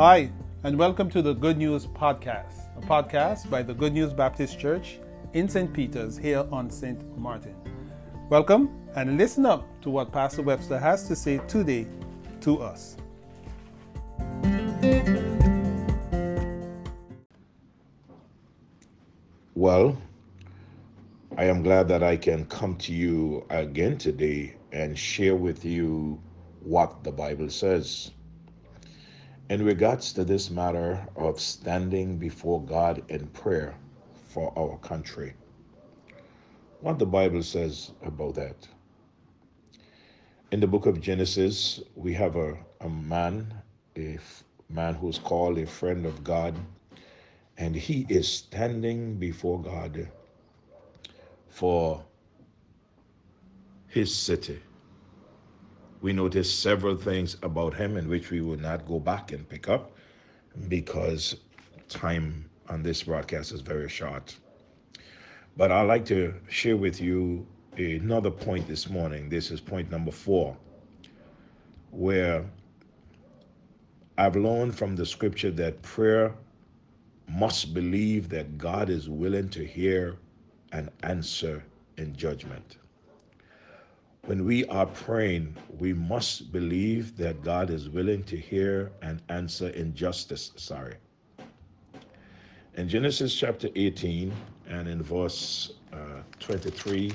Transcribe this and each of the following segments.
Hi, and welcome to the Good News Podcast, a podcast by the Good News Baptist Church in St. Peter's here on St. Martin. Welcome and listen up to what Pastor Webster has to say today to us. Well, I am glad that I can come to you again today and share with you what the Bible says. In regards to this matter of standing before God in prayer for our country, what the Bible says about that. In the book of Genesis, we have a, a man, a man who's called a friend of God, and he is standing before God for his city we noticed several things about him in which we will not go back and pick up because time on this broadcast is very short. But I'd like to share with you another point this morning. This is point number four, where I've learned from the scripture that prayer must believe that God is willing to hear and answer in judgment. When we are praying, we must believe that God is willing to hear and answer in justice. Sorry. In Genesis chapter 18 and in verse uh, 23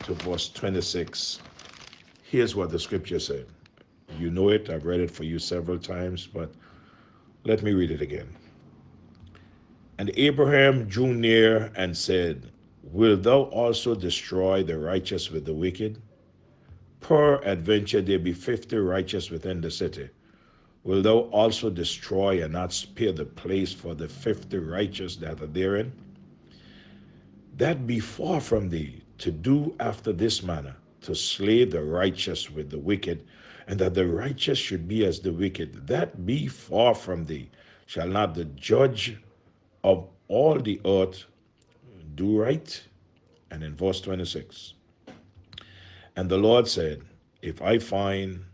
to verse 26, here's what the scripture said. You know it, I've read it for you several times, but let me read it again. And Abraham drew near and said, Will thou also destroy the righteous with the wicked? Peradventure there be fifty righteous within the city. Will thou also destroy and not spare the place for the fifty righteous that are therein? That be far from thee to do after this manner, to slay the righteous with the wicked, and that the righteous should be as the wicked. That be far from thee. Shall not the judge of all the earth do right? And in verse 26, and the Lord said, If I find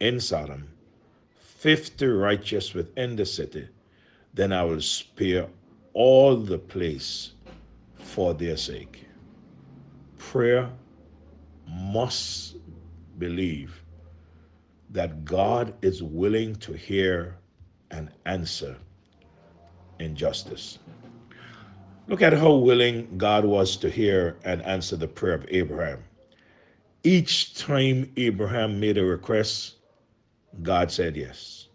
in Sodom fifty righteous within the city, then I will spare all the place for their sake. Prayer must believe that God is willing to hear and answer injustice. Look at how willing God was to hear and answer the prayer of Abraham. Each time Abraham made a request, God said yes.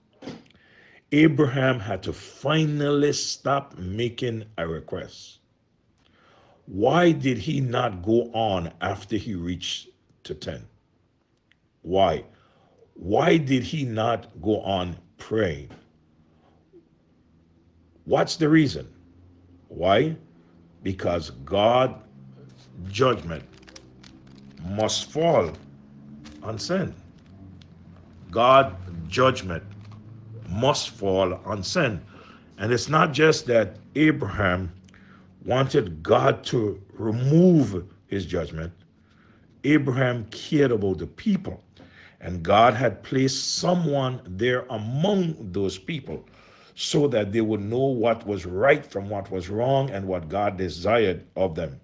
Abraham had to finally stop making a request. Why did he not go on after he reached to 10? Why? Why did he not go on praying? What's the reason? Why? Because God judgment must fall on sin. God judgment must fall on sin. And it's not just that Abraham wanted God to remove his judgment. Abraham cared about the people. And God had placed someone there among those people so that they would know what was right from what was wrong and what God desired of them.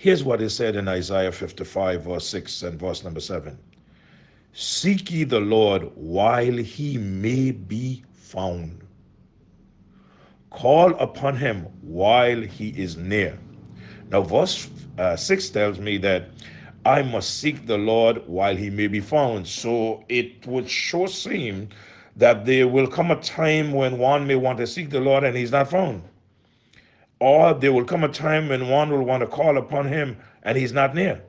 Here's what is said in Isaiah 55, verse 6 and verse number 7 Seek ye the Lord while he may be found. Call upon him while he is near. Now, verse uh, 6 tells me that I must seek the Lord while he may be found. So it would sure seem that there will come a time when one may want to seek the Lord and he's not found. Or there will come a time when one will want to call upon him and he's not near.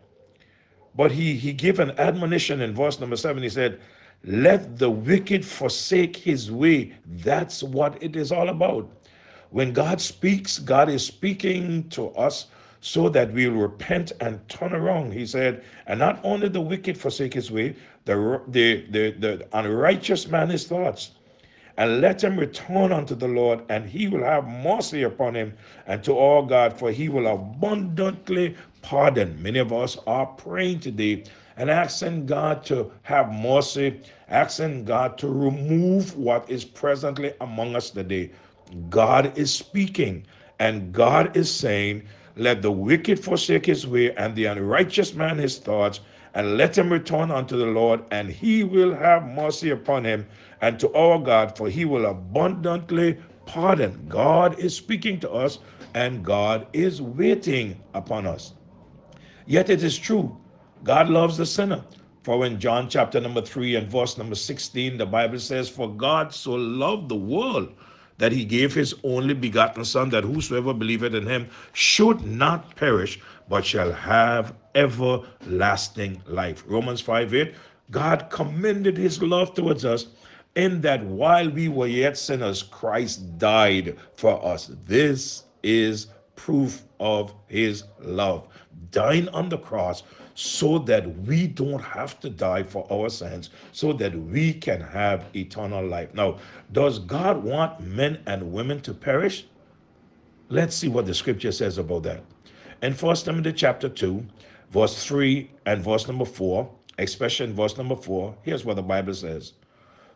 But he, he gave an admonition in verse number seven. He said, Let the wicked forsake his way. That's what it is all about. When God speaks, God is speaking to us so that we'll repent and turn around. He said, and not only the wicked forsake his way, the, the, the, the unrighteous man his thoughts and let him return unto the Lord, and he will have mercy upon him and to all God, for he will abundantly pardon. Many of us are praying today and asking God to have mercy, asking God to remove what is presently among us today. God is speaking, and God is saying, Let the wicked forsake his way, and the unrighteous man his thoughts, and let him return unto the Lord, and he will have mercy upon him, and to our God, for he will abundantly pardon. God is speaking to us, and God is waiting upon us. Yet it is true, God loves the sinner. For in John chapter number 3 and verse number 16, the Bible says, For God so loved the world that he gave his only begotten Son, that whosoever believeth in him should not perish, but shall have everlasting life. Romans 5 8, God commended his love towards us in that while we were yet sinners, Christ died for us. This is proof of his love. Dying on the cross so that we don't have to die for our sins, so that we can have eternal life. Now, does God want men and women to perish? Let's see what the scripture says about that. In First Timothy chapter 2, verse 3 and verse number 4, especially in verse number 4, here's what the Bible says.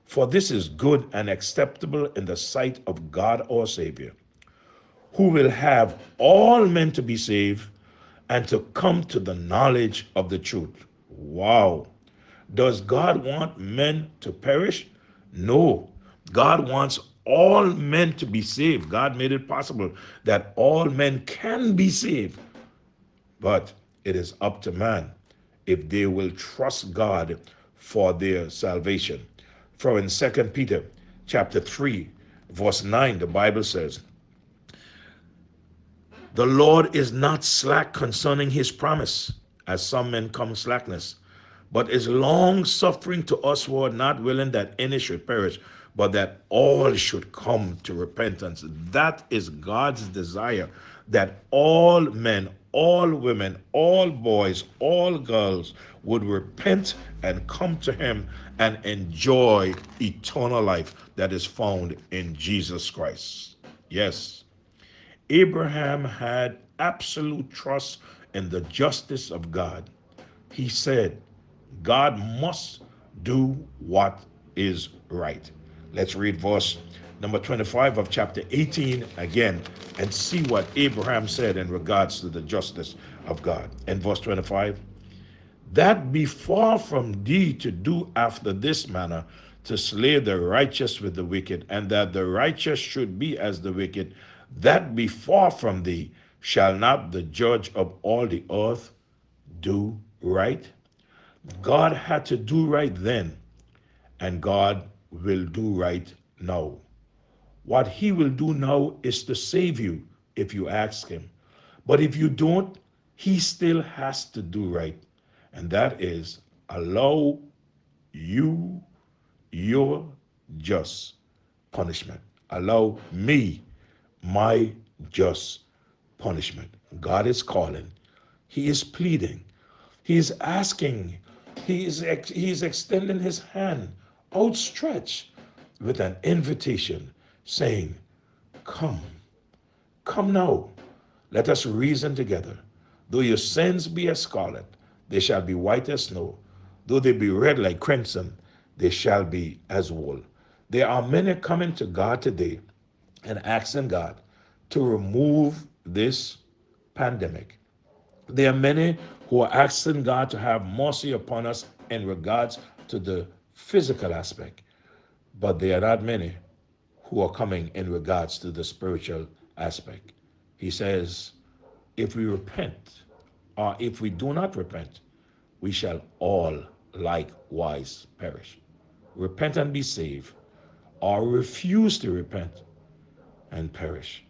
For this is good and acceptable in the sight of God our Savior, who will have all men to be saved and to come to the knowledge of the truth. Wow. Does God want men to perish? No. God wants all men to be saved. God made it possible that all men can be saved. But it is up to man if they will trust God for their salvation. For in 2 Peter chapter 3, verse 9, the Bible says, The Lord is not slack concerning his promise, as some men come slackness, but is long suffering to us who are not willing that any should perish, but that all should come to repentance. That is God's desire that all men, all women, all boys, all girls would repent and come to Him and enjoy eternal life that is found in Jesus Christ. Yes, Abraham had absolute trust in the justice of God. He said, God must do what is right. Let's read verse number 25 of chapter 18 again and see what Abraham said in regards to the justice of God. In verse 25, that be far from thee to do after this manner, to slay the righteous with the wicked, and that the righteous should be as the wicked, that be far from thee. Shall not the judge of all the earth do right? God had to do right then, and God will do right now. What he will do now is to save you if you ask him. But if you don't, he still has to do right. And that is allow you your just punishment. Allow me my just punishment. God is calling. He is pleading. He is asking. He is, he is extending his hand outstretched with an invitation saying, Come, come now, let us reason together. Though your sins be as scarlet, they shall be white as snow. Though they be red like crimson, they shall be as wool. There are many coming to God today and asking God to remove this pandemic. There are many who are asking God to have mercy upon us in regards to the physical aspect, but there are not many who are coming in regards to the spiritual aspect. He says, if we repent, or if we do not repent, we shall all likewise perish. Repent and be saved, or refuse to repent and perish.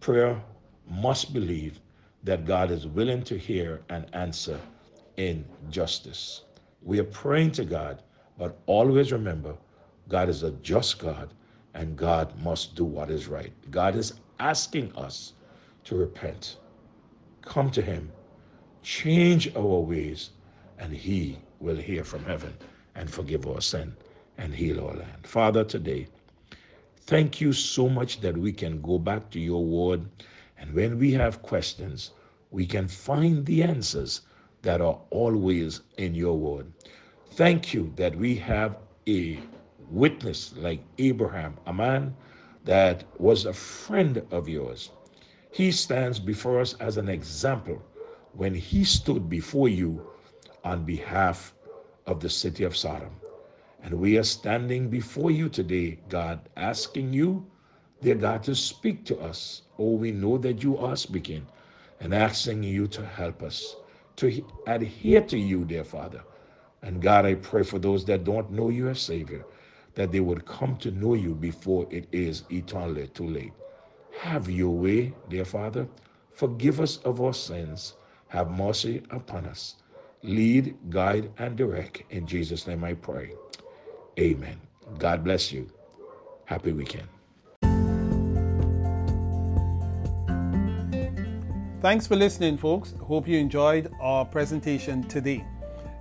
Prayer must believe that God is willing to hear and answer in justice. We are praying to God, but always remember God is a just God and God must do what is right. God is asking us to repent, come to Him, change our ways, and He will hear from heaven and forgive our sin and heal our land. Father, today, thank you so much that we can go back to your word, and when we have questions, we can find the answers that are always in your word. Thank you that we have a witness like Abraham, a man that was a friend of yours. He stands before us as an example when he stood before you on behalf of the city of Sodom. And we are standing before you today, God, asking you, dear God, to speak to us. Oh, we know that you are speaking and asking you to help us to adhere to you, dear Father. And God, I pray for those that don't know you as Savior, that they would come to know you before it is eternally too late. Have your way, dear Father. Forgive us of our sins. Have mercy upon us. Lead, guide, and direct. In Jesus' name I pray. Amen. God bless you. Happy weekend. Thanks for listening, folks. Hope you enjoyed our presentation today.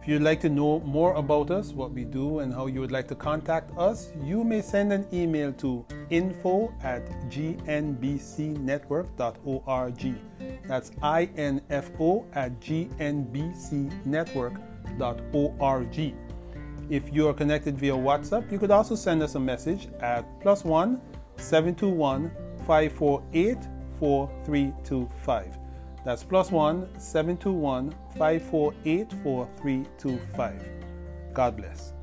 If you'd like to know more about us, what we do, and how you would like to contact us, you may send an email to info at gnbcnetwork.org. That's info at gnbcnetwork.org. If you are connected via WhatsApp, you could also send us a message at plus one 721 548 4325. That's plus one 721 548 4325. God bless.